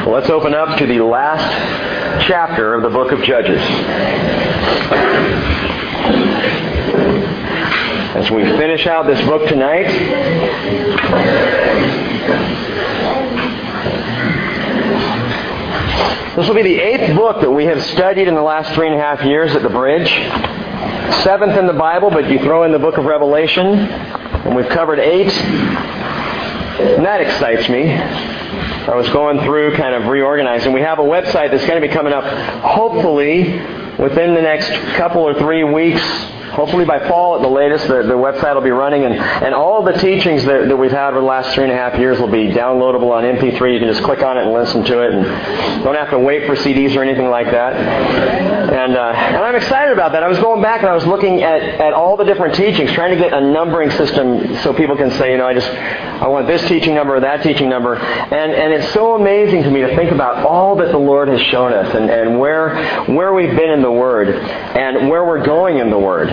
Well, let's open up to the last chapter of the book of Judges. As we finish out this book tonight, this will be the eighth book that we have studied in the last three and a half years at the bridge. Seventh in the Bible, but you throw in the book of Revelation, and we've covered eight. And that excites me. I was going through kind of reorganizing. We have a website that's going to be coming up hopefully within the next couple or three weeks Hopefully by fall at the latest, the, the website will be running, and, and all the teachings that, that we've had over the last three and a half years will be downloadable on MP3. You can just click on it and listen to it, and don't have to wait for CDs or anything like that. And, uh, and I'm excited about that. I was going back and I was looking at, at all the different teachings, trying to get a numbering system so people can say, you know, I just I want this teaching number or that teaching number. And, and it's so amazing to me to think about all that the Lord has shown us and, and where, where we've been in the Word and where we're going in the Word.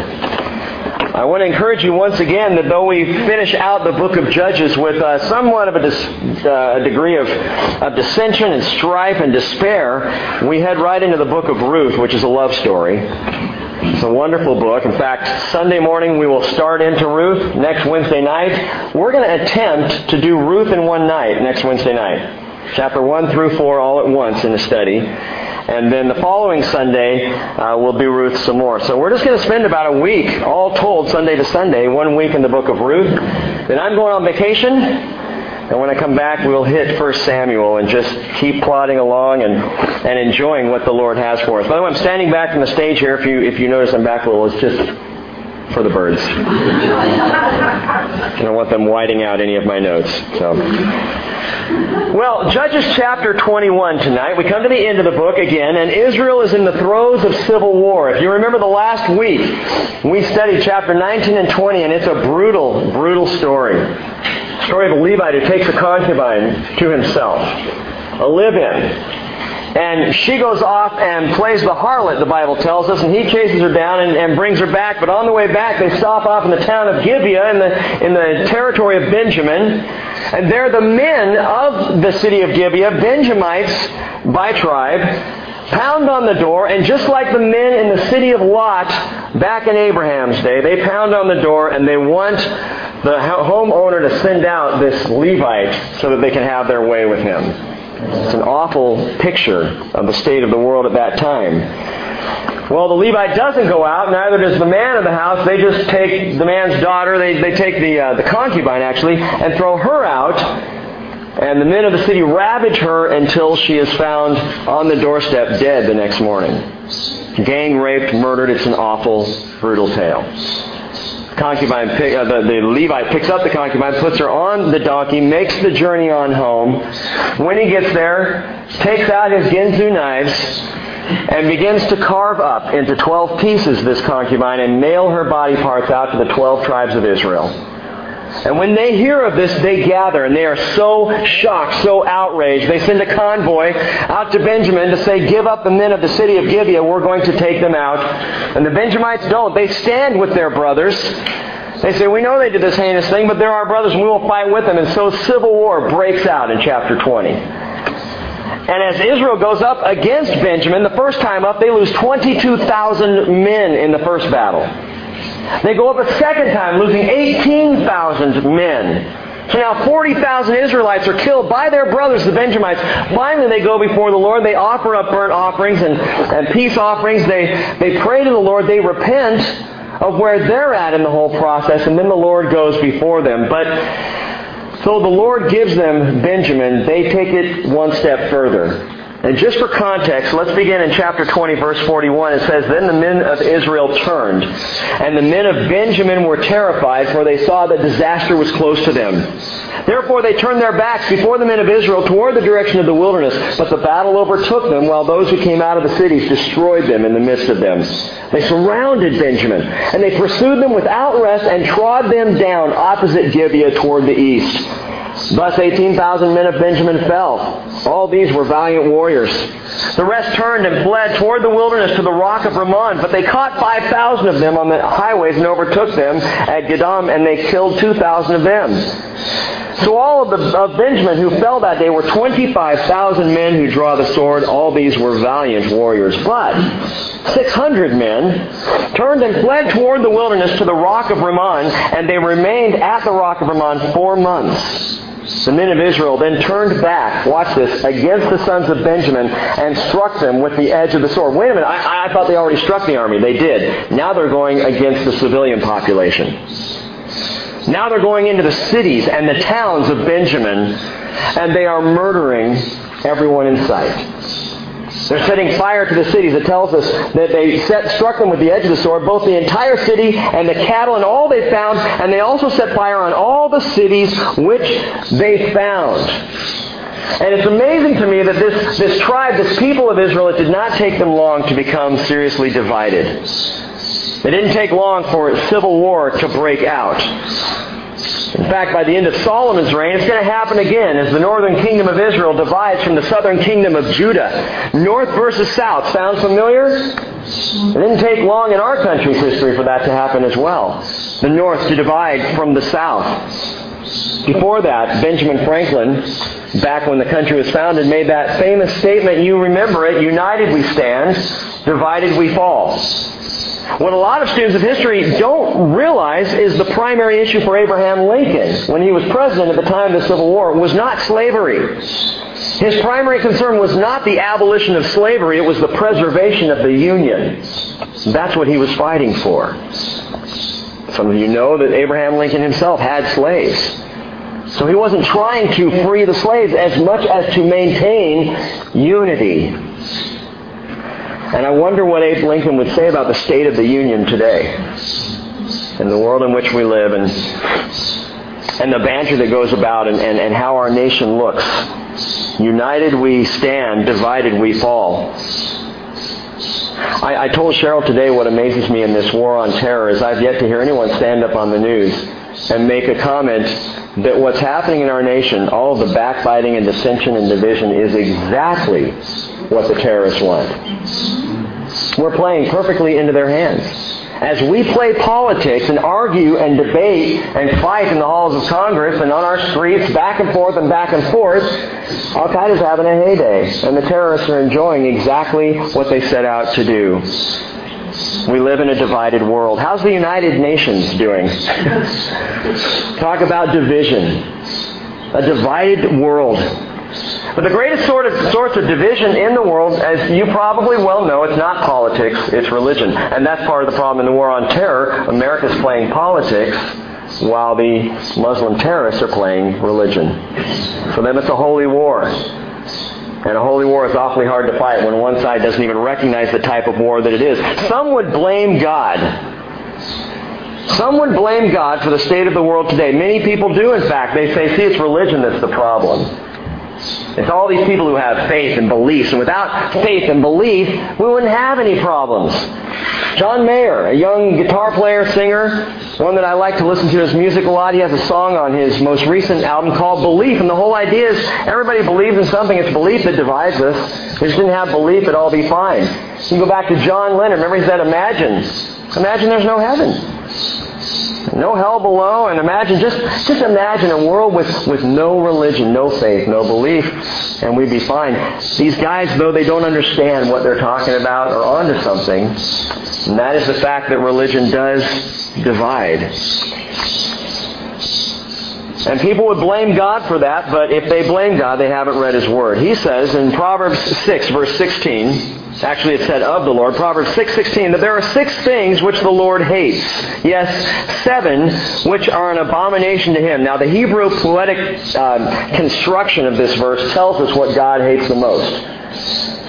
I want to encourage you once again that though we finish out the book of Judges with uh, somewhat of a, dis- uh, degree of, of dissension and strife and despair, we head right into the book of Ruth, which is a love story. It's a wonderful book. In fact, Sunday morning we will start into Ruth. Next Wednesday night, we're going to attempt to do Ruth in one night next Wednesday night. Chapter 1 through 4 all at once in the study. And then the following Sunday, uh, we'll be Ruth some more. So we're just going to spend about a week, all told, Sunday to Sunday, one week in the book of Ruth. Then I'm going on vacation. And when I come back, we'll hit 1 Samuel and just keep plodding along and, and enjoying what the Lord has for us. By the way, I'm standing back from the stage here. If you, if you notice I'm back a little, it's just for the birds. I don't want them whiting out any of my notes. So. Well, Judges chapter 21 tonight. We come to the end of the book again, and Israel is in the throes of civil war. If you remember the last week, we studied chapter 19 and 20, and it's a brutal, brutal story. Story of a Levite who takes a concubine to himself, a live-in. And she goes off and plays the harlot, the Bible tells us, and he chases her down and, and, brings her back. But on the way back, they stop off in the town of Gibeah in the, in the territory of Benjamin. And there the men of the city of Gibeah, Benjamites by tribe, pound on the door, and just like the men in the city of Lot back in Abraham's day, they pound on the door and they want the homeowner to send out this Levite so that they can have their way with him. It's an awful picture of the state of the world at that time. Well, the Levite doesn't go out, neither does the man of the house. They just take the man's daughter, they, they take the, uh, the concubine actually, and throw her out. And the men of the city ravage her until she is found on the doorstep dead the next morning. Gang raped, murdered. It's an awful, brutal tale concubine, pick, uh, the, the Levite picks up the concubine, puts her on the donkey, makes the journey on home. When he gets there, takes out his Ginsu knives, and begins to carve up into 12 pieces this concubine and nail her body parts out to the 12 tribes of Israel. And when they hear of this, they gather, and they are so shocked, so outraged. They send a convoy out to Benjamin to say, Give up the men of the city of Gibeah, we're going to take them out. And the Benjamites don't. They stand with their brothers. They say, We know they did this heinous thing, but they're our brothers, and we will fight with them. And so civil war breaks out in chapter 20. And as Israel goes up against Benjamin, the first time up, they lose 22,000 men in the first battle. They go up a second time, losing 18,000 men. So now 40,000 Israelites are killed by their brothers, the Benjamites. Finally, they go before the Lord. They offer up burnt offerings and, and peace offerings. They, they pray to the Lord. They repent of where they're at in the whole process, and then the Lord goes before them. But so the Lord gives them Benjamin, they take it one step further. And just for context, let's begin in chapter 20, verse 41. It says, Then the men of Israel turned, and the men of Benjamin were terrified, for they saw that disaster was close to them. Therefore they turned their backs before the men of Israel toward the direction of the wilderness. But the battle overtook them, while those who came out of the cities destroyed them in the midst of them. They surrounded Benjamin, and they pursued them without rest and trod them down opposite Gibeah toward the east. Thus 18,000 men of Benjamin fell. All these were valiant warriors. The rest turned and fled toward the wilderness to the rock of Rimmon, but they caught 5,000 of them on the highways and overtook them at Gidom, and they killed 2,000 of them. So all of, the, of Benjamin who fell that day were 25,000 men who draw the sword. All these were valiant warriors. But 600 men turned and fled toward the wilderness to the rock of Rimmon, and they remained at the rock of Rimmon four months. The men of Israel then turned back, watch this, against the sons of Benjamin and struck them with the edge of the sword. Wait a minute, I, I thought they already struck the army. They did. Now they're going against the civilian population. Now they're going into the cities and the towns of Benjamin, and they are murdering everyone in sight. They're setting fire to the cities. It tells us that they set, struck them with the edge of the sword, both the entire city and the cattle and all they found, and they also set fire on all the cities which they found. And it's amazing to me that this, this tribe, this people of Israel, it did not take them long to become seriously divided. It didn't take long for civil war to break out. In fact, by the end of Solomon's reign, it's going to happen again as the northern kingdom of Israel divides from the southern kingdom of Judah. North versus south. Sounds familiar? It didn't take long in our country's history for that to happen as well. The north to divide from the south. Before that, Benjamin Franklin, back when the country was founded, made that famous statement, you remember it, united we stand, divided we fall. What a lot of students of history don't realize is the primary issue for Abraham Lincoln when he was president at the time of the Civil War was not slavery. His primary concern was not the abolition of slavery, it was the preservation of the Union. That's what he was fighting for. Some of you know that Abraham Lincoln himself had slaves. So he wasn't trying to free the slaves as much as to maintain unity. And I wonder what Abe Lincoln would say about the state of the Union today, and the world in which we live, and and the banter that goes about, and, and, and how our nation looks. United we stand, divided we fall. I, I told Cheryl today what amazes me in this war on terror is I've yet to hear anyone stand up on the news and make a comment that what's happening in our nation, all the backbiting and dissension and division, is exactly what the terrorists want. We're playing perfectly into their hands. As we play politics and argue and debate and fight in the halls of Congress and on our streets, back and forth and back and forth, Al Qaeda's having a heyday, and the terrorists are enjoying exactly what they set out to do. We live in a divided world. How's the United Nations doing? Talk about division. A divided world. But the greatest sort of source of division in the world, as you probably well know, it's not politics, it's religion. And that's part of the problem in the war on terror. America's playing politics while the Muslim terrorists are playing religion. For them it's a holy war. And a holy war is awfully hard to fight when one side doesn't even recognize the type of war that it is. Some would blame God. Some would blame God for the state of the world today. Many people do, in fact. They say, see, it's religion that's the problem. It's all these people who have faith and beliefs, and without faith and belief, we wouldn't have any problems. John Mayer, a young guitar player, singer, one that I like to listen to his music a lot. He has a song on his most recent album called Belief, and the whole idea is everybody believes in something. It's belief that divides us. If we just didn't have belief, it'd all be fine. You can go back to John Lennon. Remember he said, imagine. Imagine there's no heaven no hell below, and imagine just just imagine a world with, with no religion, no faith, no belief, and we'd be fine. These guys, though they don't understand what they're talking about, are onto something, and that is the fact that religion does divide. And people would blame God for that, but if they blame God, they haven't read His Word. He says in Proverbs 6, verse 16, Actually, it said of the Lord, Proverbs 6.16, that there are six things which the Lord hates. Yes, seven which are an abomination to him. Now, the Hebrew poetic uh, construction of this verse tells us what God hates the most.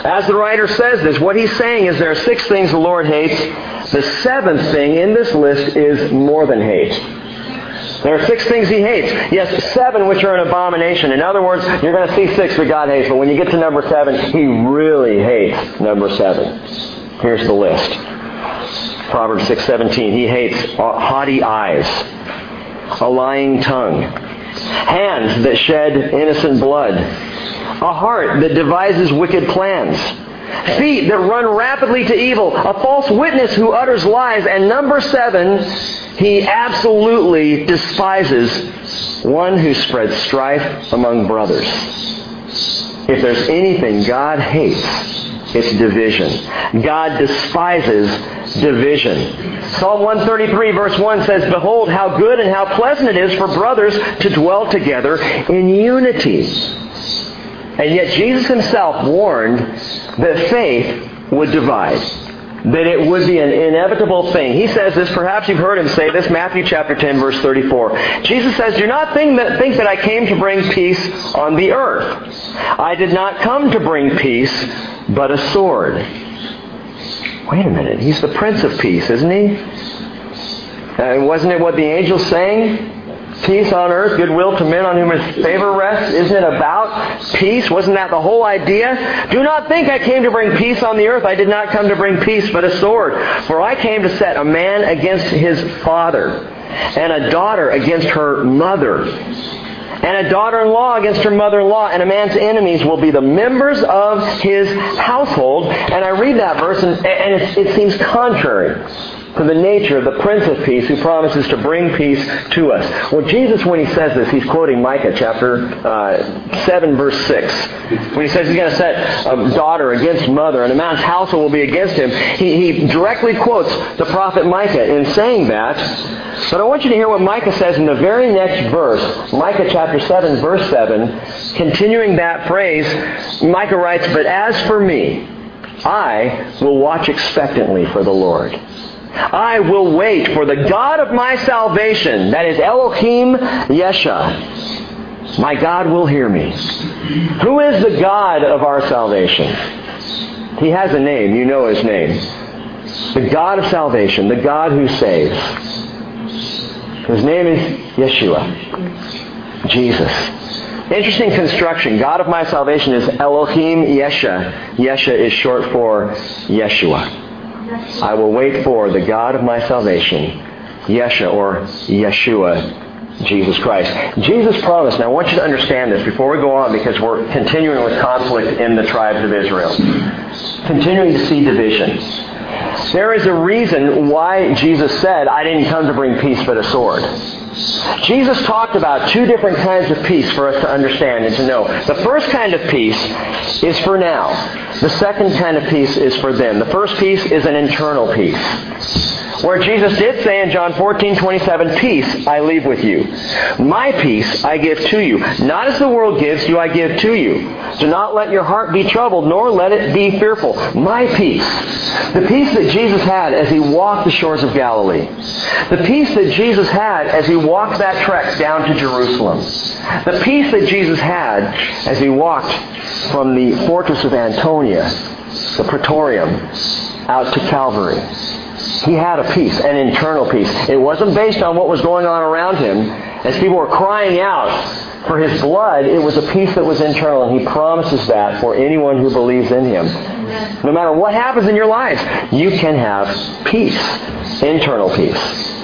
As the writer says this, what he's saying is there are six things the Lord hates. The seventh thing in this list is more than hate. There are six things he hates. Yes, seven which are an abomination. In other words, you're going to see six that God hates, but when you get to number seven, he really hates number seven. Here's the list. Proverbs 6:17. He hates haughty eyes, a lying tongue, hands that shed innocent blood, a heart that devises wicked plans, feet that run rapidly to evil, a false witness who utters lies, and number seven, he absolutely despises one who spreads strife among brothers. If there's anything God hates, it's division. God despises division. Psalm 133 verse 1 says, Behold how good and how pleasant it is for brothers to dwell together in unity. And yet Jesus himself warned that faith would divide. That it would be an inevitable thing. He says this, perhaps you've heard him say this, Matthew chapter 10 verse 34. Jesus says, Do not think that, think that I came to bring peace on the earth. I did not come to bring peace, but a sword. Wait a minute, he's the Prince of Peace, isn't he? Uh, wasn't it what the angels sang? Peace on earth, goodwill to men on whom his favor rests. Isn't it about peace? Wasn't that the whole idea? Do not think I came to bring peace on the earth. I did not come to bring peace, but a sword. For I came to set a man against his father, and a daughter against her mother, and a daughter-in-law against her mother-in-law, and a man's enemies will be the members of his household. And I read that verse, and, and it, it seems contrary to the nature of the Prince of Peace who promises to bring peace to us. Well, Jesus, when he says this, he's quoting Micah chapter uh, 7, verse 6. When he says he's going to set a daughter against mother, and a man's household will be against him, he, he directly quotes the prophet Micah in saying that. But I want you to hear what Micah says in the very next verse, Micah chapter 7, verse 7. Continuing that phrase, Micah writes, But as for me, I will watch expectantly for the Lord. I will wait for the God of my salvation, that is Elohim Yesha. My God will hear me. Who is the God of our salvation? He has a name. You know his name. The God of salvation, the God who saves. His name is Yeshua. Jesus. Interesting construction. God of my salvation is Elohim Yesha. Yesha is short for Yeshua. I will wait for the God of my salvation, Yesha or Yeshua, Jesus Christ. Jesus promised, now I want you to understand this before we go on because we're continuing with conflict in the tribes of Israel. Continuing to see division. There is a reason why Jesus said, I didn't come to bring peace but a sword. Jesus talked about two different kinds of peace for us to understand and to know. The first kind of peace is for now. The second kind of peace is for then. The first peace is an internal peace. Where Jesus did say in John 14, 27, Peace I leave with you. My peace I give to you. Not as the world gives, do I give to you. Do not let your heart be troubled, nor let it be fearful. My peace. The peace that Jesus had as he walked the shores of Galilee. The peace that Jesus had as he walked that trek down to Jerusalem. The peace that Jesus had as he walked from the fortress of Antonia, the Praetorium, out to Calvary. He had a peace, an internal peace. It wasn't based on what was going on around him. As people were crying out for his blood, it was a peace that was internal, and he promises that for anyone who believes in him. No matter what happens in your life, you can have peace, internal peace.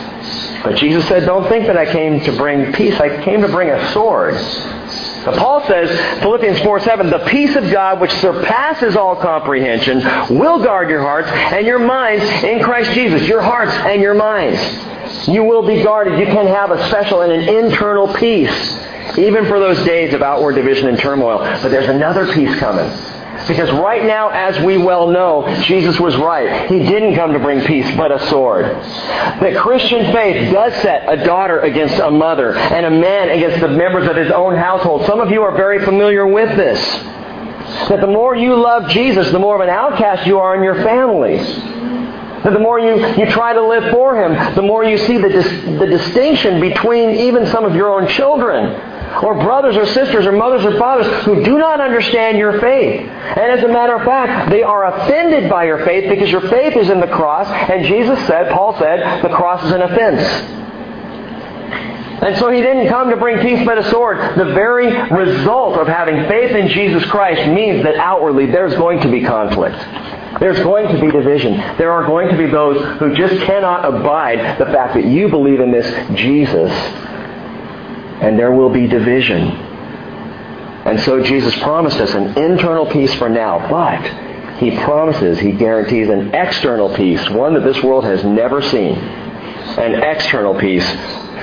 But Jesus said, don't think that I came to bring peace. I came to bring a sword. But Paul says, Philippians 4 7, the peace of God which surpasses all comprehension will guard your hearts and your minds in Christ Jesus. Your hearts and your minds. You will be guarded. You can have a special and an internal peace, even for those days of outward division and turmoil. But there's another peace coming. Because right now, as we well know, Jesus was right. He didn't come to bring peace, but a sword. That Christian faith does set a daughter against a mother and a man against the members of his own household. Some of you are very familiar with this. That the more you love Jesus, the more of an outcast you are in your family. That the more you, you try to live for Him, the more you see the, dis, the distinction between even some of your own children or brothers or sisters or mothers or fathers who do not understand your faith. And as a matter of fact, they are offended by your faith because your faith is in the cross, and Jesus said, Paul said, the cross is an offense. And so he didn't come to bring peace but a sword. The very result of having faith in Jesus Christ means that outwardly there's going to be conflict. There's going to be division. There are going to be those who just cannot abide the fact that you believe in this Jesus and there will be division. And so Jesus promised us an internal peace for now, but he promises, he guarantees an external peace, one that this world has never seen. An external peace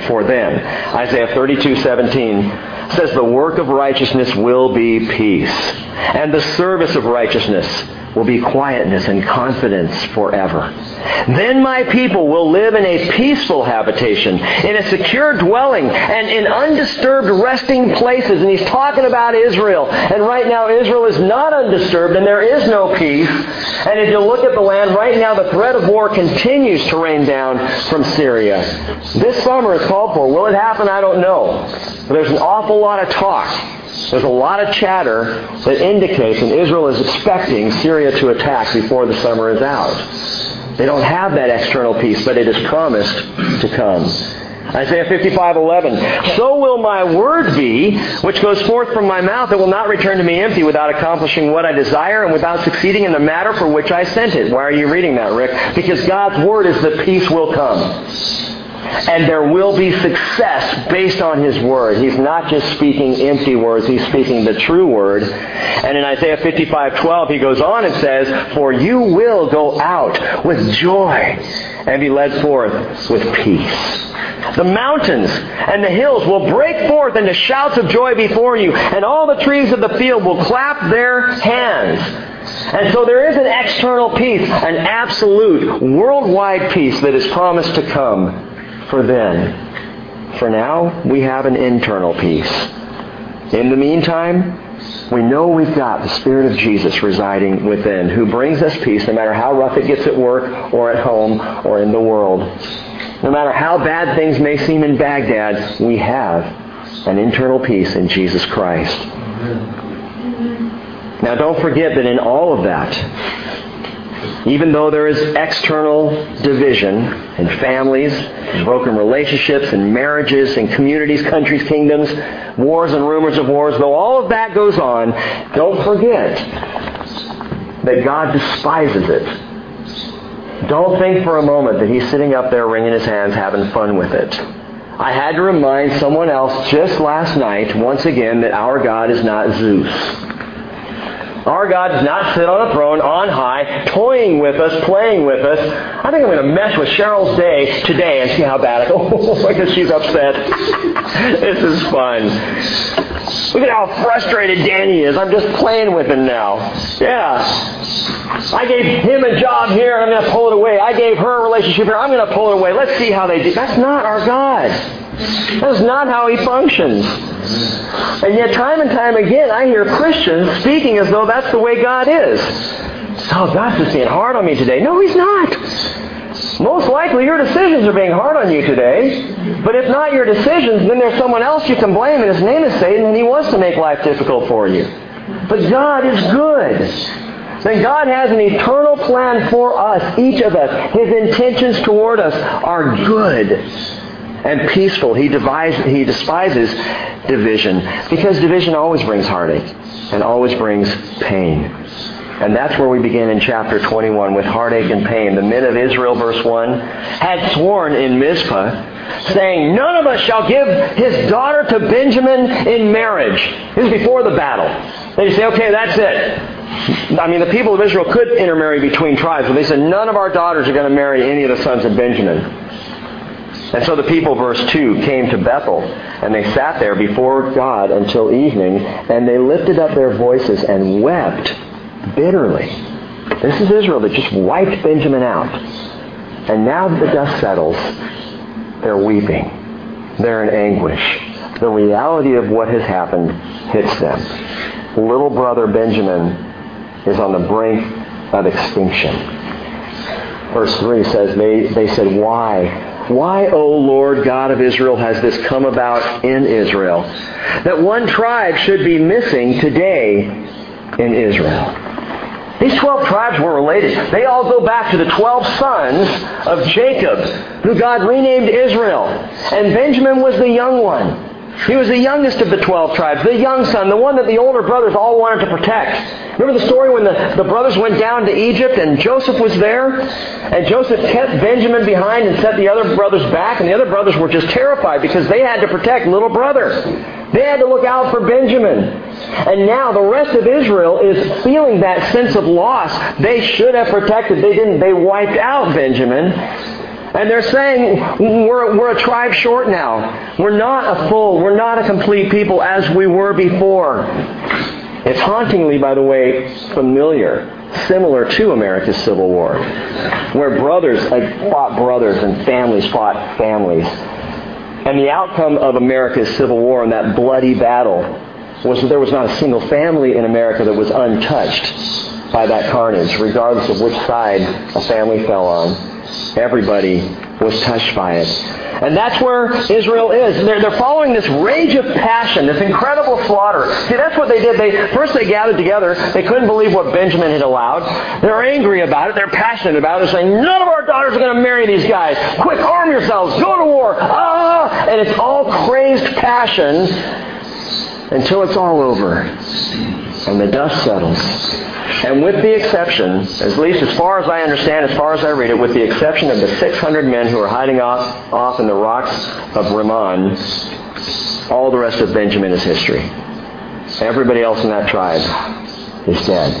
for them. Isaiah 32:17 says the work of righteousness will be peace, and the service of righteousness will be quietness and confidence forever. Then my people will live in a peaceful habitation, in a secure dwelling, and in undisturbed resting places. And he's talking about Israel. And right now Israel is not undisturbed and there is no peace. And if you look at the land, right now the threat of war continues to rain down from Syria. This summer is called for. Will it happen? I don't know. But there's an awful lot of talk there's a lot of chatter that indicates, that Israel is expecting Syria to attack before the summer is out. They don't have that external peace, but it is promised to come. Isaiah 55:11. So will my word be, which goes forth from my mouth. It will not return to me empty without accomplishing what I desire and without succeeding in the matter for which I sent it. Why are you reading that, Rick? Because God's word is that peace will come and there will be success based on his word. He's not just speaking empty words, he's speaking the true word. And in Isaiah 55:12 he goes on and says, "For you will go out with joy and be led forth with peace." The mountains and the hills will break forth into shouts of joy before you, and all the trees of the field will clap their hands. And so there is an external peace, an absolute worldwide peace that is promised to come for then. For now, we have an internal peace. In the meantime, we know we've got the Spirit of Jesus residing within, who brings us peace no matter how rough it gets at work or at home or in the world. No matter how bad things may seem in Baghdad, we have an internal peace in Jesus Christ. Now don't forget that in all of that, even though there is external division in families, broken relationships, and marriages, and communities, countries, kingdoms, wars and rumors of wars, though all of that goes on, don't forget that God despises it. Don't think for a moment that He's sitting up there wringing His hands having fun with it. I had to remind someone else just last night, once again, that our God is not Zeus. Our God does not sit on a throne on high, toying with us, playing with us. I think I'm going to mess with Cheryl's day today and see how bad it go. Oh, because she's upset. this is fun. Look at how frustrated Danny is. I'm just playing with him now. Yeah. I gave him a job here and I'm going to pull it away. I gave her a relationship here. I'm going to pull it away. Let's see how they do. That's not our God. That's not how he functions. And yet, time and time again, I hear Christians speaking as though that's the way God is. Oh, God's just being hard on me today. No, He's not. Most likely your decisions are being hard on you today. But if not your decisions, then there's someone else you can blame, and his name is Satan, and he wants to make life difficult for you. But God is good. Then God has an eternal plan for us, each of us. His intentions toward us are good and peaceful. He, he despises division because division always brings heartache and always brings pain. And that's where we begin in chapter 21 with heartache and pain. The men of Israel, verse 1, had sworn in Mizpah, saying, None of us shall give his daughter to Benjamin in marriage. This is before the battle. They say, okay, that's it. I mean, the people of Israel could intermarry between tribes, but they said, none of our daughters are going to marry any of the sons of Benjamin. And so the people, verse 2, came to Bethel, and they sat there before God until evening, and they lifted up their voices and wept bitterly. This is Israel that just wiped Benjamin out. And now that the dust settles, they're weeping. They're in anguish. The reality of what has happened hits them. Little brother Benjamin is on the brink of extinction. Verse 3 says, they, they said, Why? Why, O Lord God of Israel, has this come about in Israel? That one tribe should be missing today in Israel. These 12 tribes were related. They all go back to the 12 sons of Jacob, who God renamed Israel. And Benjamin was the young one. He was the youngest of the 12 tribes, the young son, the one that the older brothers all wanted to protect. Remember the story when the, the brothers went down to Egypt and Joseph was there? And Joseph kept Benjamin behind and set the other brothers back, and the other brothers were just terrified because they had to protect little brother. They had to look out for Benjamin. And now the rest of Israel is feeling that sense of loss. They should have protected. They didn't. They wiped out Benjamin. And they're saying, we're, we're a tribe short now. We're not a full, we're not a complete people as we were before. It's hauntingly, by the way, familiar, similar to America's Civil War, where brothers fought brothers and families fought families. And the outcome of America's Civil War and that bloody battle was that there was not a single family in America that was untouched by that carnage, regardless of which side a family fell on. Everybody was touched by it. And that's where Israel is. They're, they're following this rage of passion, this incredible slaughter. See, that's what they did. They First they gathered together. They couldn't believe what Benjamin had allowed. They're angry about it. They're passionate about it. They're saying, none of our daughters are going to marry these guys. Quick, arm yourselves. Go to war. Ah! And it's all crazed passion until it's all over. And the dust settles. And with the exception, at least as far as I understand, as far as I read it, with the exception of the 600 men who are hiding off, off in the rocks of Rimmon, all the rest of Benjamin is history. Everybody else in that tribe is dead.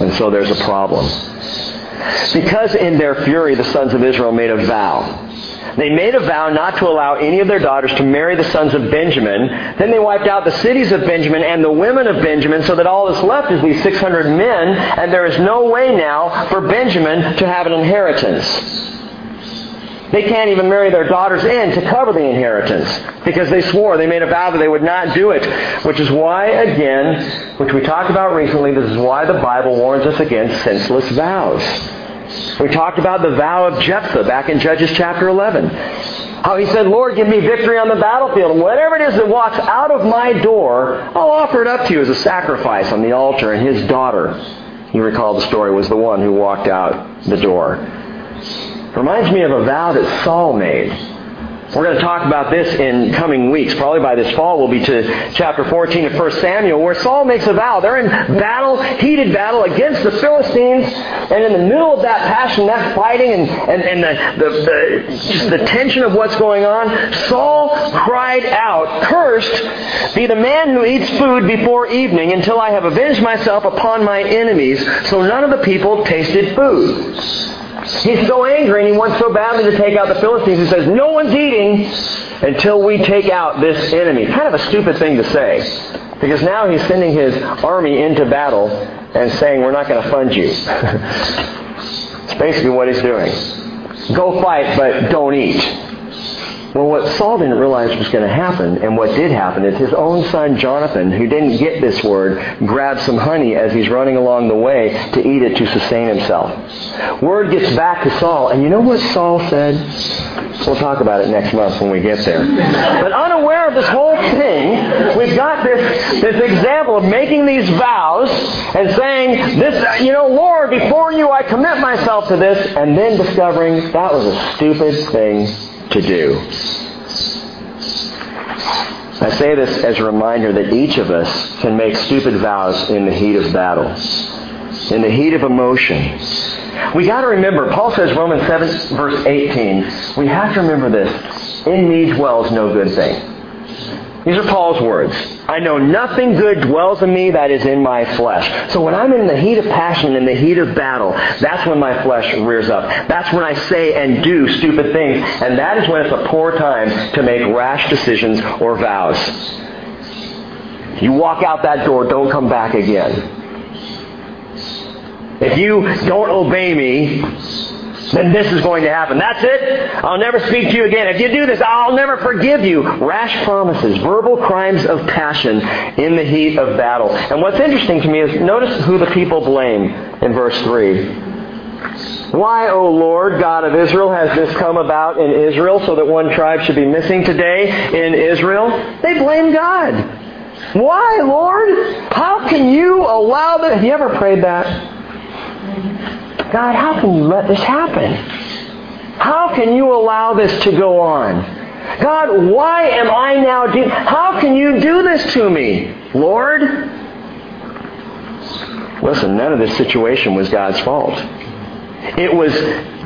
And so there's a problem. Because in their fury the sons of Israel made a vow they made a vow not to allow any of their daughters to marry the sons of Benjamin. Then they wiped out the cities of Benjamin and the women of Benjamin so that all that's left is these 600 men, and there is no way now for Benjamin to have an inheritance. They can't even marry their daughters in to cover the inheritance because they swore, they made a vow that they would not do it. Which is why, again, which we talked about recently, this is why the Bible warns us against senseless vows. We talked about the vow of Jephthah back in Judges chapter 11. How he said, Lord, give me victory on the battlefield. And whatever it is that walks out of my door, I'll offer it up to you as a sacrifice on the altar. And his daughter, you recall the story, was the one who walked out the door. Reminds me of a vow that Saul made we're going to talk about this in coming weeks. Probably by this fall we'll be to chapter 14 of 1 Samuel where Saul makes a vow. They're in battle, heated battle against the Philistines and in the middle of that passion, that fighting and, and, and the, the, the, the tension of what's going on, Saul cried out, Cursed be the man who eats food before evening until I have avenged myself upon my enemies. So none of the people tasted food. He's so angry and he wants so badly to take out the Philistines. He says, No one's eating until we take out this enemy. Kind of a stupid thing to say. Because now he's sending his army into battle and saying, We're not going to fund you. it's basically what he's doing. Go fight, but don't eat. Well, what Saul didn't realize was going to happen, and what did happen, is his own son Jonathan, who didn't get this word, grabbed some honey as he's running along the way to eat it to sustain himself. Word gets back to Saul, and you know what Saul said? We'll talk about it next month when we get there. But unaware of this whole thing, we've got this, this example of making these vows and saying, this, you know, Lord, before you I commit myself to this, and then discovering that was a stupid thing to do. I say this as a reminder that each of us can make stupid vows in the heat of battle, in the heat of emotion. We got to remember, Paul says, Romans 7, verse 18, we have to remember this. In me dwells no good thing. These are Paul's words. I know nothing good dwells in me that is in my flesh. So when I'm in the heat of passion, in the heat of battle, that's when my flesh rears up. That's when I say and do stupid things. And that is when it's a poor time to make rash decisions or vows. You walk out that door, don't come back again. If you don't obey me, then this is going to happen. That's it. I'll never speak to you again. If you do this, I'll never forgive you. Rash promises, verbal crimes of passion in the heat of battle. And what's interesting to me is notice who the people blame in verse 3. Why, O Lord, God of Israel, has this come about in Israel so that one tribe should be missing today in Israel? They blame God. Why, Lord? How can you allow this? Have you ever prayed that? God, how can you let this happen? How can you allow this to go on? God, why am I now doing? How can you do this to me, Lord? Listen, none of this situation was God's fault. It was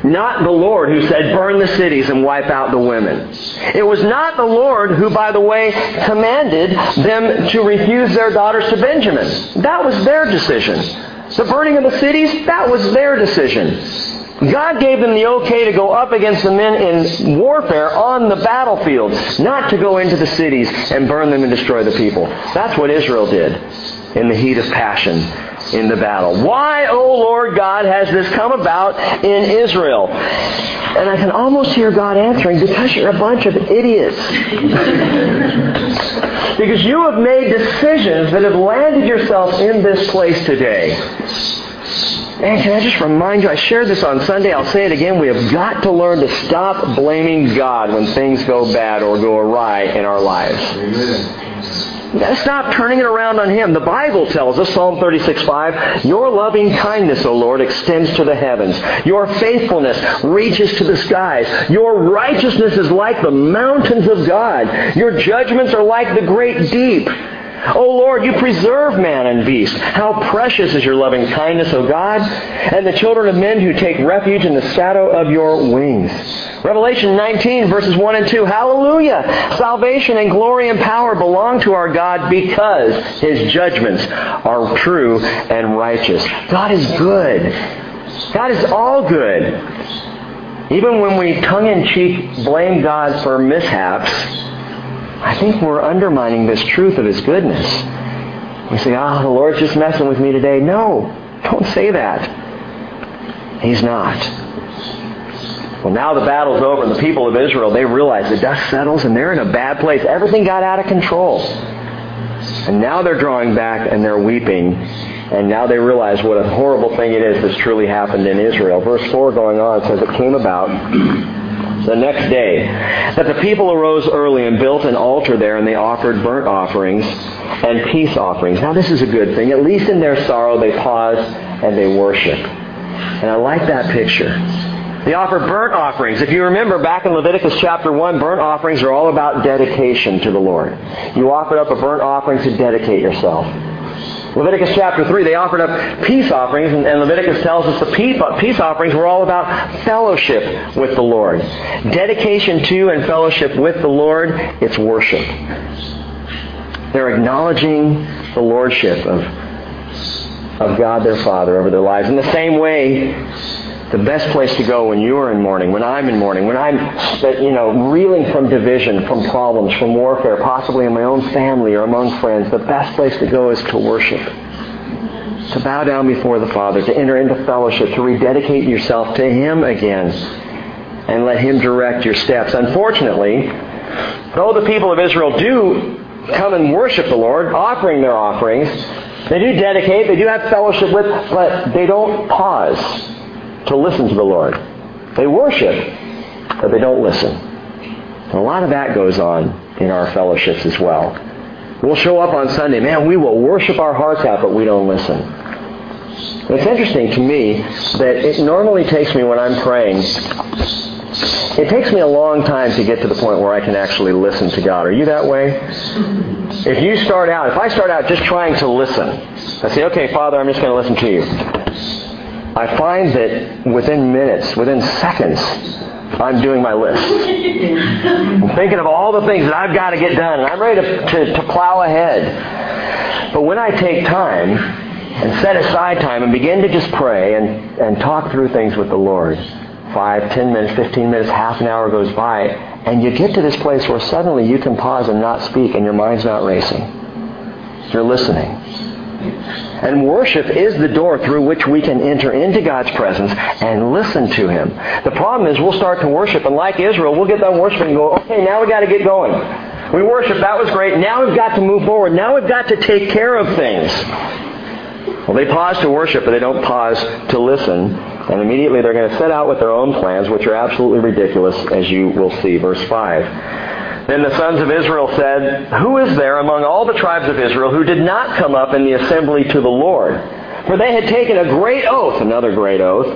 not the Lord who said, burn the cities and wipe out the women. It was not the Lord who, by the way, commanded them to refuse their daughters to Benjamin. That was their decision. The burning of the cities, that was their decision. God gave them the okay to go up against the men in warfare on the battlefield, not to go into the cities and burn them and destroy the people. That's what Israel did in the heat of passion in the battle. Why, O oh Lord God, has this come about in Israel? And I can almost hear God answering, because you're a bunch of idiots. because you have made decisions that have landed yourself in this place today. And can I just remind you, I shared this on Sunday, I'll say it again, we have got to learn to stop blaming God when things go bad or go awry in our lives. Amen. Stop turning it around on Him. The Bible tells us, Psalm 36:5, Your loving kindness, O Lord, extends to the heavens. Your faithfulness reaches to the skies. Your righteousness is like the mountains of God. Your judgments are like the great deep. O Lord, you preserve man and beast. How precious is your loving kindness, O God, and the children of men who take refuge in the shadow of your wings. Revelation 19, verses 1 and 2. Hallelujah! Salvation and glory and power belong to our God because his judgments are true and righteous. God is good. God is all good. Even when we tongue in cheek blame God for mishaps, I think we're undermining this truth of His goodness. We say, ah, oh, the Lord's just messing with me today. No, don't say that. He's not. Well, now the battle's over and the people of Israel, they realize the dust settles and they're in a bad place. Everything got out of control. And now they're drawing back and they're weeping. And now they realize what a horrible thing it is that's truly happened in Israel. Verse 4 going on says, It came about the next day, that the people arose early and built an altar there, and they offered burnt offerings and peace offerings. Now, this is a good thing. At least in their sorrow, they pause and they worship. And I like that picture. They offer burnt offerings. If you remember back in Leviticus chapter 1, burnt offerings are all about dedication to the Lord. You offer up a burnt offering to dedicate yourself. Leviticus chapter 3, they offered up peace offerings, and, Leviticus tells us the peace offerings were all about fellowship with the Lord. Dedication to and fellowship with the Lord, it's worship. They're acknowledging the lordship of, of God their Father over their lives. In the same way, the best place to go when you are in mourning, when I'm in mourning, when I'm, you know, reeling from division, from problems, from warfare, possibly in my own family or among friends, the best place to go is to worship. To bow down before the Father, to enter into fellowship, to rededicate yourself to Him again, and let Him direct your steps. Unfortunately, though the people of Israel do come and worship the Lord, offering their offerings, they do dedicate, they do have fellowship with, but they don't pause to listen to the Lord. They worship, but they don't listen. And a lot of that goes on in our fellowships as well. We'll show up on Sunday, man, we will worship our hearts out, but we don't listen. it's interesting to me that it normally takes me when I'm praying, it takes me a long time to get to the point where I can actually listen to God. Are you that way? If you start out, if I start out just trying to listen, I say, okay, Father, I'm just going to listen to you. I find that within minutes, within seconds, I'm doing my list. I'm thinking of all the things that I've got to get done, and I'm ready to, to, to plow ahead. But when I take time and set aside time and begin to just pray and, and talk through things with the Lord, five, ten minutes, fifteen minutes, half an hour goes by, and you get to this place where suddenly you can pause and not speak and your mind's not racing. You're listening. And worship is the door through which we can enter into God's presence and listen to Him. The problem is we'll start to worship, and like Israel, we'll get done worshiping and go, okay, now we got to get going. We worship, that was great. Now we've got to move forward. Now we've got to take care of things. Well, they pause to worship, but they don't pause to listen. And immediately they're going to set out with their own plans, which are absolutely ridiculous, as you will see. Verse 5. Then the sons of Israel said, Who is there among all the tribes of Israel who did not come up in the assembly to the Lord? For they had taken a great oath, another great oath,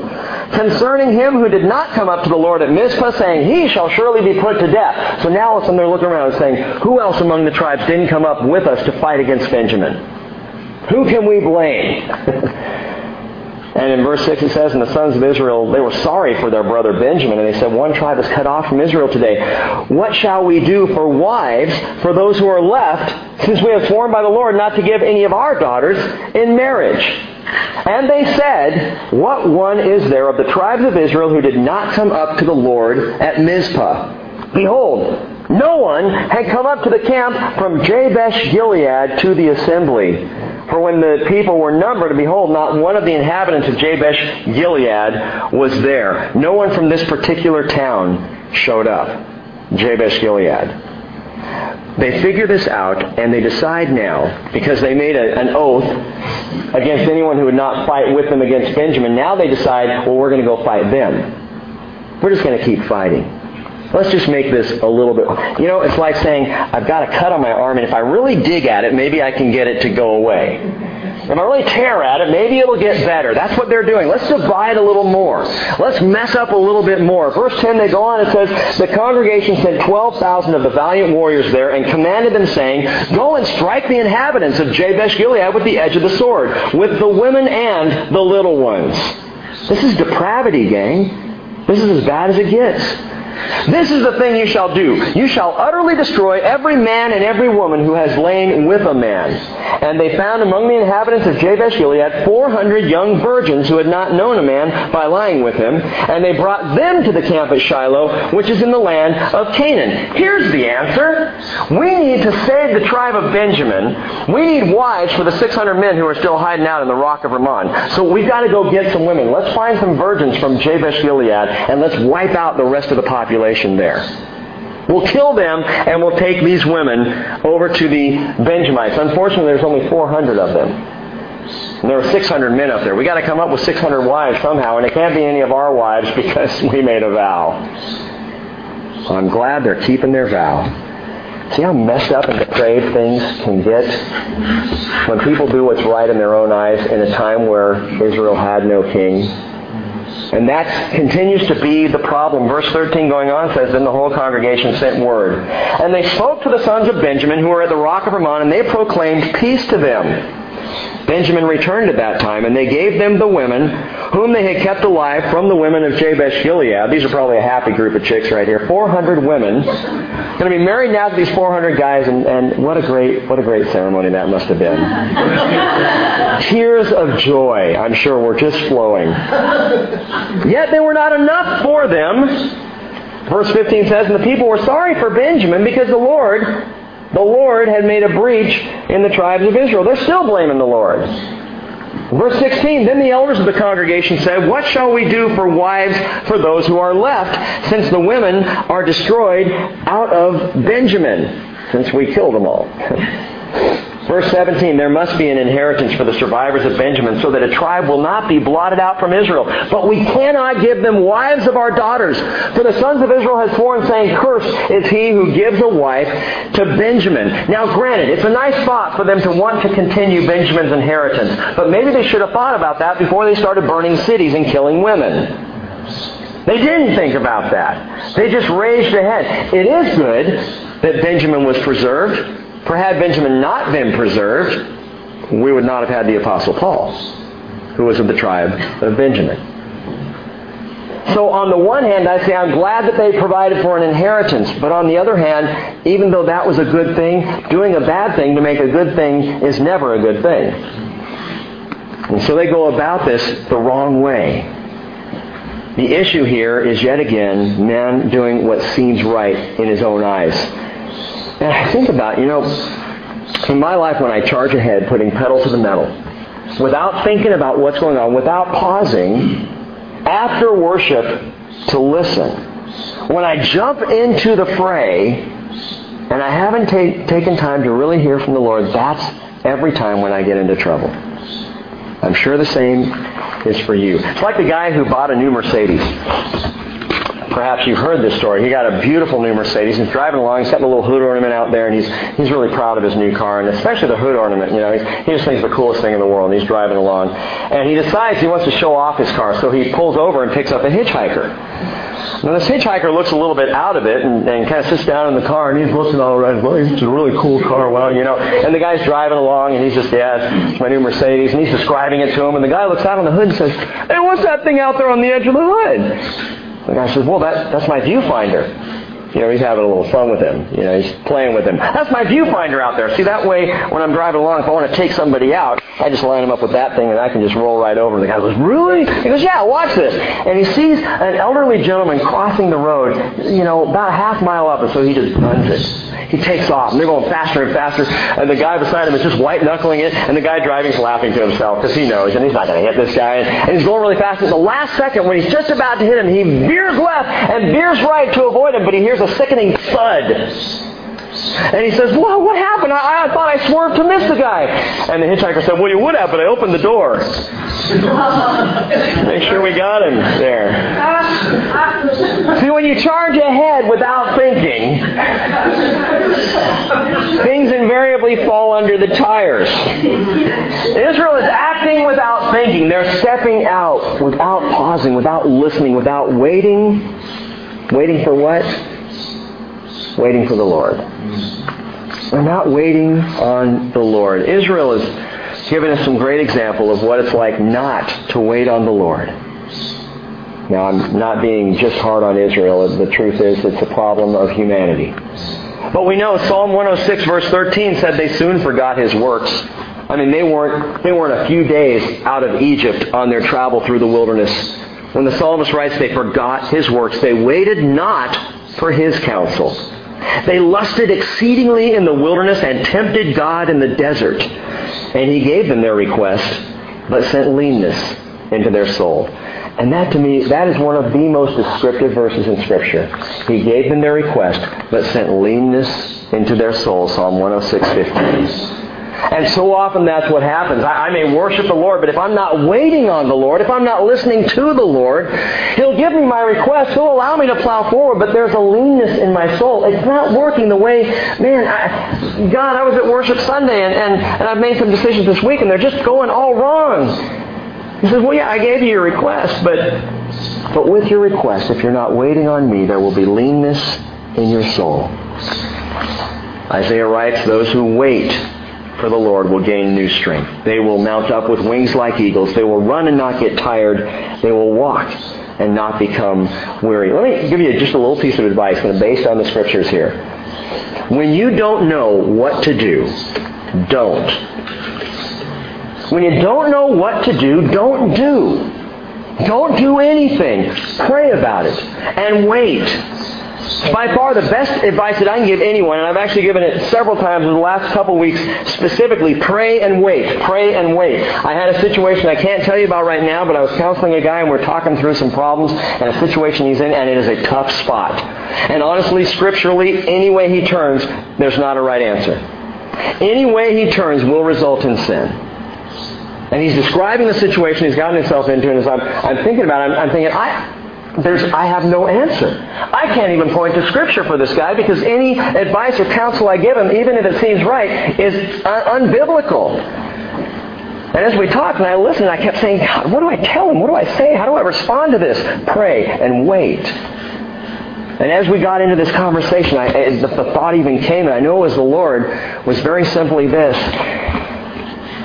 concerning him who did not come up to the Lord at Mizpah, saying, He shall surely be put to death. So now all of a they're looking around and saying, Who else among the tribes didn't come up with us to fight against Benjamin? Who can we blame? and in verse 6 it says, And the sons of Israel, they were sorry for their brother Benjamin, and they said, One tribe is cut off from Israel today. What shall we do for wives for those who are left, since we have sworn by the Lord not to give any of our daughters in marriage? And they said, What one is there of the tribes of Israel who did not come up to the Lord at Mizpah? Behold, no one had come up to the camp from Jabesh Gilead to the assembly. For when the people were numbered, behold, not one of the inhabitants of Jabesh Gilead was there. No one from this particular town showed up. Jabesh Gilead. They figure this out and they decide now, because they made a, an oath against anyone who would not fight with them against Benjamin, now they decide, well, we're going to go fight them. We're just going to keep fighting. Let's just make this a little bit. You know, it's like saying, I've got a cut on my arm, and if I really dig at it, maybe I can get it to go away. If I really tear at it, maybe it'll get better. That's what they're doing. Let's divide a little more. Let's mess up a little bit more. Verse 10, they go on, it says, The congregation sent 12,000 of the valiant warriors there and commanded them, saying, Go and strike the inhabitants of Jabesh Gilead with the edge of the sword, with the women and the little ones. This is depravity, gang. This is as bad as it gets. This is the thing you shall do. You shall utterly destroy every man and every woman who has lain with a man. And they found among the inhabitants of Jabesh Gilead 400 young virgins who had not known a man by lying with him. And they brought them to the camp at Shiloh, which is in the land of Canaan. Here's the answer. We need to save the tribe of Benjamin. We need wives for the 600 men who are still hiding out in the rock of Rimmon. So we've got to go get some women. Let's find some virgins from Jabesh Gilead and let's wipe out the rest of the population population there. We'll kill them and we'll take these women over to the Benjamites. Unfortunately, there's only 400 of them. And there were 600 men up there. We got to come up with 600 wives somehow, and it can't be any of our wives because we made a vow. I'm glad they're keeping their vow. See how messed up and depraved things can get when people do what's right in their own eyes in a time where Israel had no king? And that continues to be the problem. Verse 13 going on says, Then the whole congregation sent word. And they spoke to the sons of Benjamin who were at the rock of Rimmon, and they proclaimed peace to them. Benjamin returned at that time, and they gave them the women whom they had kept alive from the women of Jabesh Gilead. These are probably a happy group of chicks right here. 400 women. Going to be married now to these 400 guys, and, and what a great what a great ceremony that must have been. Tears of joy, I'm sure, were just flowing. Yet they were not enough for them. Verse 15 says, And the people were sorry for Benjamin because the Lord the Lord had made a breach in the tribes of Israel. They're still blaming the Lord. Verse 16, Then the elders of the congregation said, What shall we do for wives for those who are left, since the women are destroyed out of Benjamin, since we killed them all? Verse 17, there must be an inheritance for the survivors of Benjamin so that a tribe will not be blotted out from Israel. But we cannot give them wives of our daughters. For the sons of Israel have sworn, saying, Cursed is he who gives a wife to Benjamin. Now granted, it's a nice thought for them to want to continue Benjamin's inheritance. But maybe they should have thought about that before they started burning cities and killing women. They didn't think about that. They just raged ahead. It is good that Benjamin was preserved. For had Benjamin not been preserved, we would not have had the Apostle Paul, who was of the tribe of Benjamin. So on the one hand, I say I'm glad that they provided for an inheritance. But on the other hand, even though that was a good thing, doing a bad thing to make a good thing is never a good thing. And so they go about this the wrong way. The issue here is yet again man doing what seems right in his own eyes. And I think about, you know, in my life when I charge ahead, putting pedal to the metal, without thinking about what's going on, without pausing after worship to listen. When I jump into the fray and I haven't ta- taken time to really hear from the Lord, that's every time when I get into trouble. I'm sure the same is for you. It's like the guy who bought a new Mercedes. Perhaps you've heard this story. He got a beautiful new Mercedes. He's driving along. He's got the little hood ornament out there, and he's he's really proud of his new car, and especially the hood ornament. You know, he, just thinks the coolest thing in the world. And he's driving along, and he decides he wants to show off his car, so he pulls over and picks up a hitchhiker. Now this hitchhiker looks a little bit out of it and, and kind of sits down in the car and he's looking all around. Well, it's a really cool car. Well, you know. And the guy's driving along and he's just, yeah, it's my new Mercedes. And he's describing it to him. And the guy looks out on the hood and says, hey, what's that thing out there on the edge of the hood? The guy says, well, that, that's my viewfinder. You know, he's having a little fun with him. You know, he's playing with him. That's my viewfinder out there. See, that way, when I'm driving along, if I want to take somebody out, I just line him up with that thing and I can just roll right over. And the guy goes, really? He goes, yeah, watch this. And he sees an elderly gentleman crossing the road, you know, about a half mile up, and so he just runs it. He takes off, and they're going faster and faster, and the guy beside him is just white knuckling it, and the guy driving's laughing to himself because he knows, and he's not going to hit this guy, and he's going really fast. At the last second, when he's just about to hit him, he veers left and veers right to avoid him, but he hears a sickening thud. And he says, well, what happened? I, I thought I swerved to miss the guy. And the hitchhiker said, well, you would have, but I opened the door. Make sure we got him there. See, when you charge ahead without thinking, things invariably fall under the tires. Israel is acting without thinking. They're stepping out without pausing, without listening, without waiting. Waiting for what? Waiting for the Lord. They're not waiting on the Lord. Israel has given us some great example of what it's like not to wait on the Lord. Now, I'm not being just hard on Israel. The truth is, it's a problem of humanity. But we know Psalm 106 verse 13 said they soon forgot his works. I mean, they weren't, they weren't a few days out of Egypt on their travel through the wilderness. When the psalmist writes they forgot his works, they waited not for his counsel. They lusted exceedingly in the wilderness and tempted God in the desert. And he gave them their request, but sent leanness into their soul. And that to me, that is one of the most descriptive verses in Scripture. He gave them their request, but sent leanness into their soul. Psalm 106, 15. And so often that's what happens. I, I, may worship the Lord, but if I'm not waiting on the Lord, if I'm not listening to the Lord, He'll give me my request. He'll allow me to plow forward, but there's a leanness in my soul. It's not working the way, man, I, God, I was at worship Sunday and, and, and I've made some decisions this week and they're just going all wrong. He says, well, yeah, I gave you your request, but, but with your request, if you're not waiting on me, there will be leanness in your soul. Isaiah writes, those who wait for the Lord will gain new strength. They will mount up with wings like eagles. They will run and not get tired. They will walk and not become weary. Let me give you just a little piece of advice based on the scriptures here. When you don't know what to do, don't. When you don't know what to do, don't do. Don't do anything. Pray about it and wait. By far the best advice that I can give anyone, and I've actually given it several times in the last couple weeks, specifically, pray and wait. Pray and wait. I had a situation I can't tell you about right now, but I was counseling a guy and we're talking through some problems and a situation he's in, and it is a tough spot. And honestly, scripturally, any way he turns, there's not a right answer. Any way he turns will result in sin. And he's describing the situation he's gotten himself into, and as I'm, I'm thinking about it, I'm, I'm thinking, I, there's, I have no answer. I can't even point to Scripture for this guy because any advice or counsel I give him, even if it seems right, is un- unbiblical. And as we talked and I listened, I kept saying, God, what do I tell him? What do I say? How do I respond to this? Pray and wait. And as we got into this conversation, I, the, the thought even came, and I know it was the Lord, was very simply this.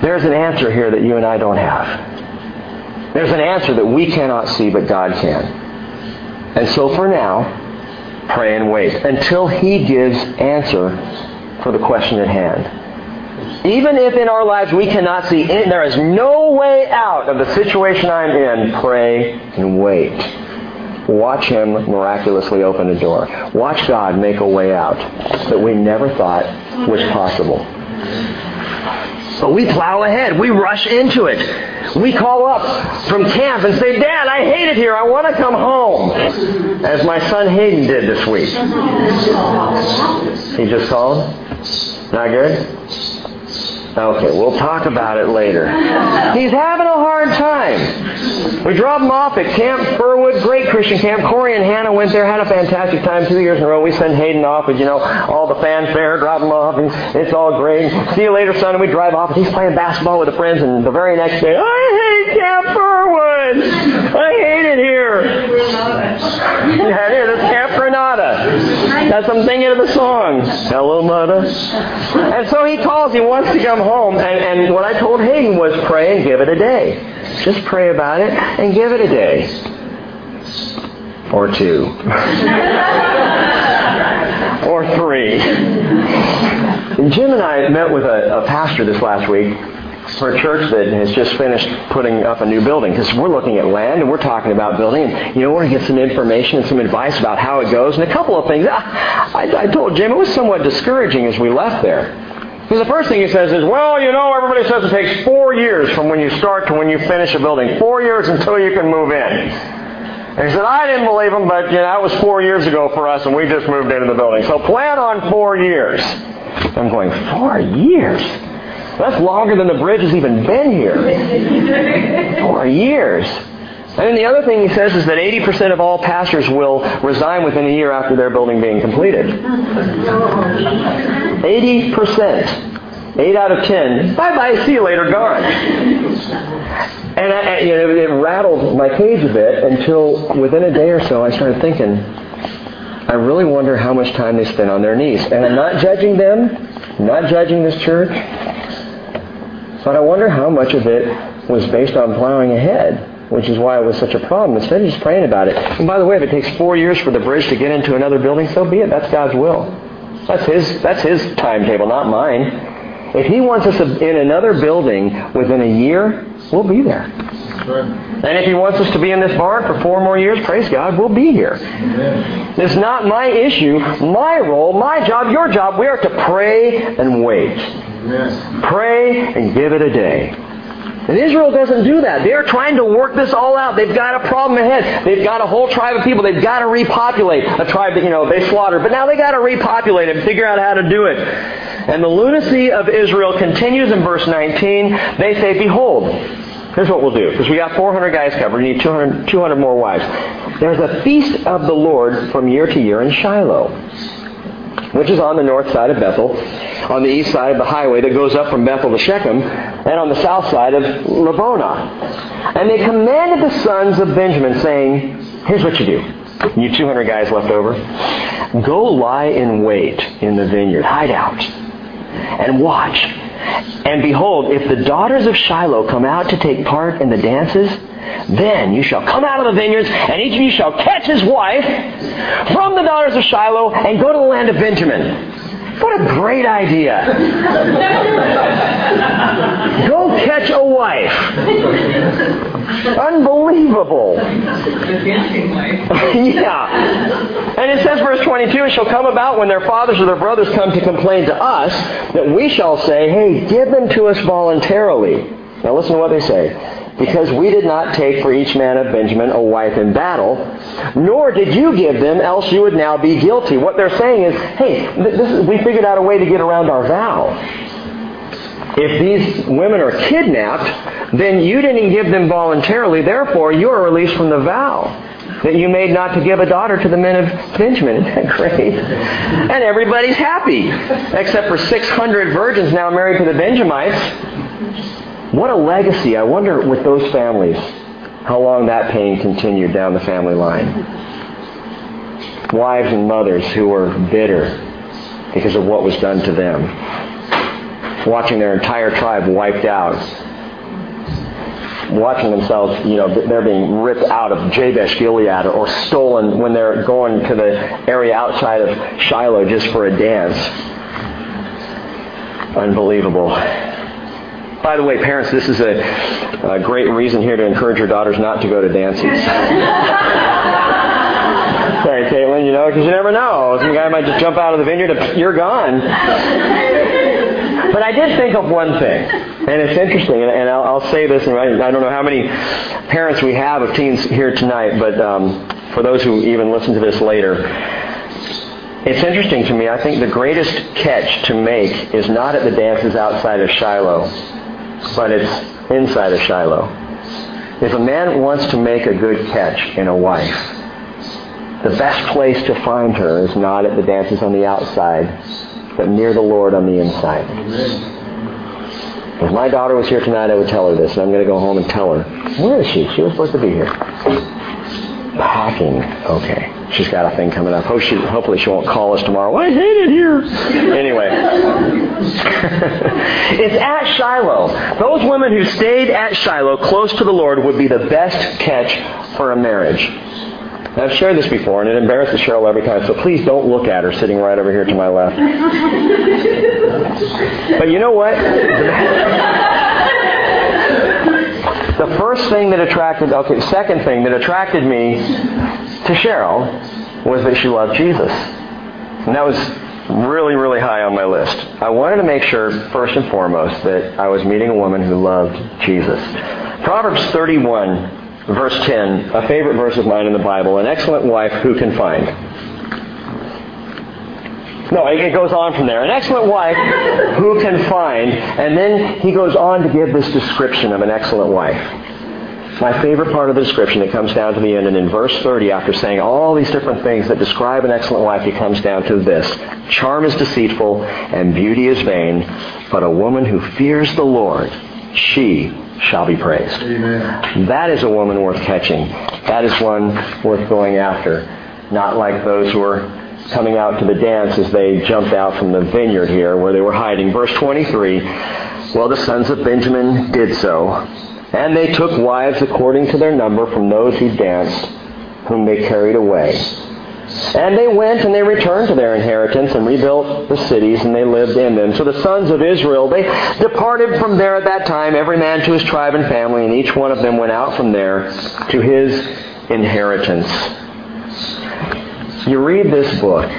There's an answer here that you and I don't have. There's an answer that we cannot see, but God can. And so for now, pray and wait until He gives answer for the question at hand. Even if in our lives we cannot see, there is no way out of the situation I'm in, pray and wait. Watch Him miraculously open a door. Watch God make a way out that we never thought was possible. But we plow ahead. We rush into it. We call up from camp and say, Dad, I hate it here. I want to come home. As my son Hayden did this week. He just called? Not good? Okay, we'll talk about it later. He's having a hard time. We dropped them off at Camp Firwood, great Christian camp. Corey and Hannah went there, had a fantastic time two years in a row. We send Hayden off with, you know, all the fanfare, drop him off, and it's all great. See you later, son, and we drive off, and he's playing basketball with the friends, and the very next day, I hate Camp Firwood! I hate it here! Yeah, it is. Camp Granada. That's I'm thinking of the song. Hello, mother. And so he calls, he wants to come home, and, and what I told Hayden was pray and give it a day. Just pray about it and give it a day. Or two. or three. Jim and I met with a, a pastor this last week for a church that has just finished putting up a new building because we're looking at land and we're talking about building and you know we're going to get some information and some advice about how it goes and a couple of things I, I told Jim it was somewhat discouraging as we left there because the first thing he says is well you know everybody says it takes four years from when you start to when you finish a building four years until you can move in and he said, I didn't believe him, but you know, that was four years ago for us, and we just moved into the building. So plan on four years. I'm going, four years? That's longer than the bridge has even been here. Four years. And then the other thing he says is that 80% of all pastors will resign within a year after their building being completed. 80%. 8 out of 10. Bye-bye, see you later, gone. And I, you know, it rattled my cage a bit until within a day or so I started thinking, I really wonder how much time they spend on their knees. And I'm not judging them, not judging this church, but I wonder how much of it was based on plowing ahead, which is why it was such a problem, instead of just praying about it. And by the way, if it takes four years for the bridge to get into another building, so be it. That's God's will. That's his, that's his timetable, not mine. If he wants us in another building within a year, we'll be there. And if he wants us to be in this barn for four more years, praise God, we'll be here. Amen. It's not my issue, my role, my job, your job. We are to pray and wait. Pray and give it a day. And Israel doesn't do that. They're trying to work this all out. They've got a problem ahead. They've got a whole tribe of people. They've got to repopulate a tribe that, you know, they slaughtered. But now they got to repopulate and figure out how to do it. And the lunacy of Israel continues in verse 19. They say, Behold, here's what we'll do. Because we got 400 guys covered. We need 200, 200 more wives. There's a feast of the Lord from year to year in Shiloh, which is on the north side of Bethel, on the east side of the highway that goes up from Bethel to Shechem, and on the south side of Lebonah. And they commanded the sons of Benjamin, saying, Here's what you do. You 200 guys left over. Go lie in wait in the vineyard. Hide out and watch. And behold, if the daughters of Shiloh come out to take part in the dances, then you shall come out of the vineyards, and each of you shall catch his wife from the daughters of Shiloh and go to the land of Benjamin. What a great idea. Go catch a wife. Unbelievable. yeah. And it says, verse 22, it shall come about when their fathers or their brothers come to complain to us that we shall say, hey, give them to us voluntarily. Now listen to what they say because we did not take for each man of Benjamin a wife in battle, nor did you give them, else you would now be guilty. What they're saying is, hey, is, we figured out a way to get around our vow. If these women are kidnapped, then you didn't give them voluntarily, therefore you are released from the vow that you made not to give a daughter to the men of Benjamin. Isn't that great? And everybody's happy, except for 600 virgins now married to the Benjamites. What a legacy. I wonder with those families how long that pain continued down the family line. Wives and mothers who were bitter because of what was done to them. Watching their entire tribe wiped out. Watching themselves, you know, they're being ripped out of Jabesh Gilead or stolen when they're going to the area outside of Shiloh just for a dance. Unbelievable. By the way, parents, this is a, a great reason here to encourage your daughters not to go to dances. Sorry, Caitlin, you know, because you never know. Some guy might just jump out of the vineyard and you're gone. But I did think of one thing, and it's interesting, and I'll, I'll say this, and I, I don't know how many parents we have of teens here tonight, but um, for those who even listen to this later, it's interesting to me. I think the greatest catch to make is not at the dances outside of Shiloh, but it's inside of Shiloh. If a man wants to make a good catch in a wife, the best place to find her is not at the dances on the outside, but near the Lord on the inside. If my daughter was here tonight, I would tell her this, and I'm going to go home and tell her. Where is she? She was supposed to be here. Packing. Okay. She's got a thing coming up. hopefully she won't call us tomorrow. I hate it here. Anyway. It's at Shiloh. Those women who stayed at Shiloh close to the Lord would be the best catch for a marriage. I've shared this before, and it embarrasses Cheryl every time, so please don't look at her sitting right over here to my left. but you know what? the first thing that attracted, okay, second thing that attracted me to Cheryl was that she loved Jesus. And that was really, really high on my list. I wanted to make sure, first and foremost, that I was meeting a woman who loved Jesus. Proverbs 31 verse 10, a favorite verse of mine in the Bible, an excellent wife who can find. No, it goes on from there. An excellent wife who can find, and then he goes on to give this description of an excellent wife. My favorite part of the description, it comes down to the end, and in verse 30, after saying all these different things that describe an excellent wife, he comes down to this. Charm is deceitful, and beauty is vain, but a woman who fears the Lord, she shall be praised. Amen. That is a woman worth catching. That is one worth going after. Not like those who are coming out to the dance as they jumped out from the vineyard here where they were hiding. Verse 23, well, the sons of Benjamin did so, and they took wives according to their number from those who danced, whom they carried away. And they went and they returned to their inheritance and rebuilt the cities and they lived in them. So the sons of Israel, they departed from there at that time, every man to his tribe and family, and each one of them went out from there to his inheritance. You read this book,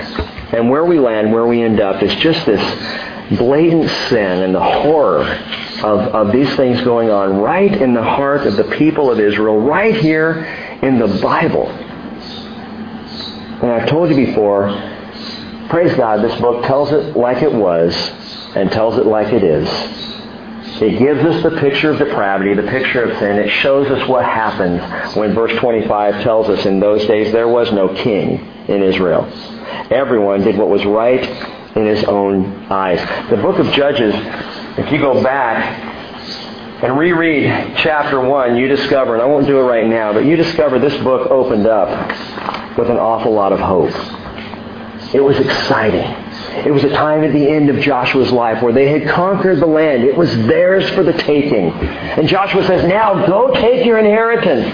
and where we land, where we end up, is just this blatant sin and the horror of, of these things going on right in the heart of the people of Israel, right here in the Bible. And I've told you before, praise God, this book tells it like it was and tells it like it is. It gives us the picture of depravity, the picture of sin. It shows us what happened when verse 25 tells us in those days there was no king in Israel. Everyone did what was right in his own eyes. The book of Judges, if you go back and reread chapter 1, you discover, and I won't do it right now, but you discover this book opened up with an awful lot of hope. It was exciting. It was a time at the end of Joshua's life where they had conquered the land. It was theirs for the taking. And Joshua says, now go take your inheritance.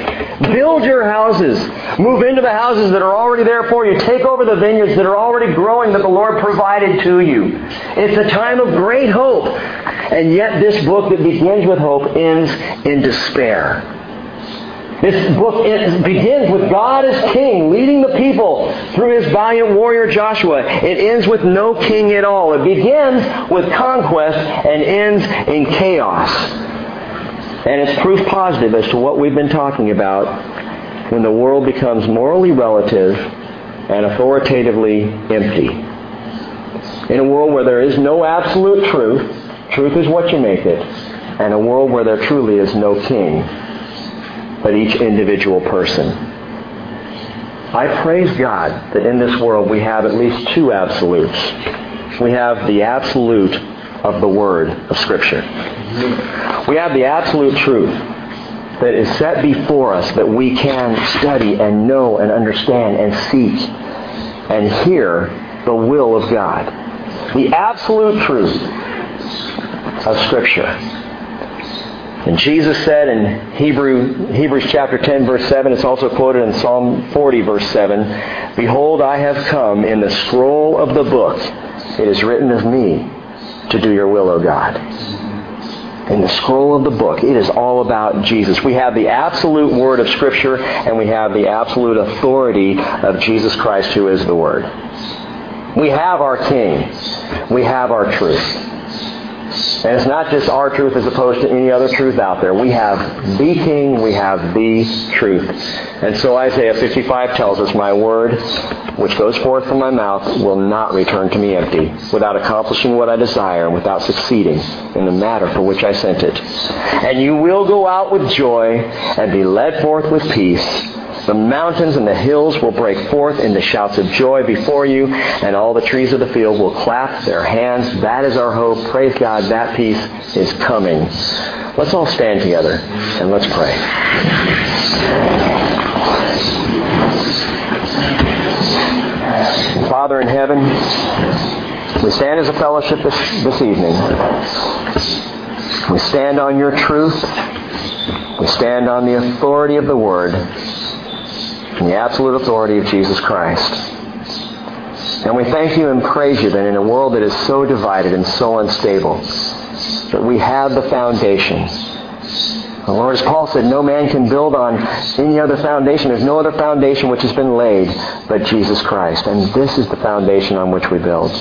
Build your houses. Move into the houses that are already there for you. Take over the vineyards that are already growing that the Lord provided to you. It's a time of great hope. And yet this book that begins with hope ends in despair. This book begins with God as king, leading the people through his valiant warrior Joshua. It ends with no king at all. It begins with conquest and ends in chaos. And it's proof positive as to what we've been talking about when the world becomes morally relative and authoritatively empty. In a world where there is no absolute truth, truth is what you make it, and a world where there truly is no king but each individual person. I praise God that in this world we have at least two absolutes. We have the absolute of the Word of Scripture. We have the absolute truth that is set before us that we can study and know and understand and seek and hear the will of God. The absolute truth of Scripture. And Jesus said in Hebrew, Hebrews chapter 10 verse 7, it's also quoted in Psalm 40 verse 7, Behold, I have come in the scroll of the book. It is written of me to do your will, O God. In the scroll of the book, it is all about Jesus. We have the absolute word of Scripture and we have the absolute authority of Jesus Christ who is the Word. We have our King. We have our truth. And it's not just our truth as opposed to any other truth out there. We have the King, we have the truth. And so Isaiah 55 tells us, My word, which goes forth from my mouth, will not return to me empty, without accomplishing what I desire and without succeeding in the matter for which I sent it. And you will go out with joy and be led forth with peace. The mountains and the hills will break forth into shouts of joy before you, and all the trees of the field will clap their hands. That is our hope. Praise God, that peace is coming. Let's all stand together and let's pray. Father in heaven, we stand as a fellowship this, this evening. We stand on your truth. We stand on the authority of the Word and the absolute authority of Jesus Christ. And we thank you and praise you that in a world that is so divided and so unstable, that we have the foundation. The Lord, as Paul said, no man can build on any other foundation. There's no other foundation which has been laid but Jesus Christ. And this is the foundation on which we build.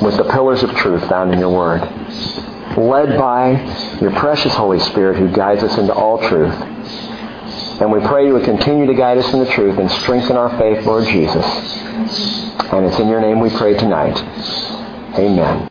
With the pillars of truth found in your Word. Led by your precious Holy Spirit who guides us into all truth. And we pray you would continue to guide us in the truth and strengthen our faith, Lord Jesus. And it's in your name we pray tonight. Amen.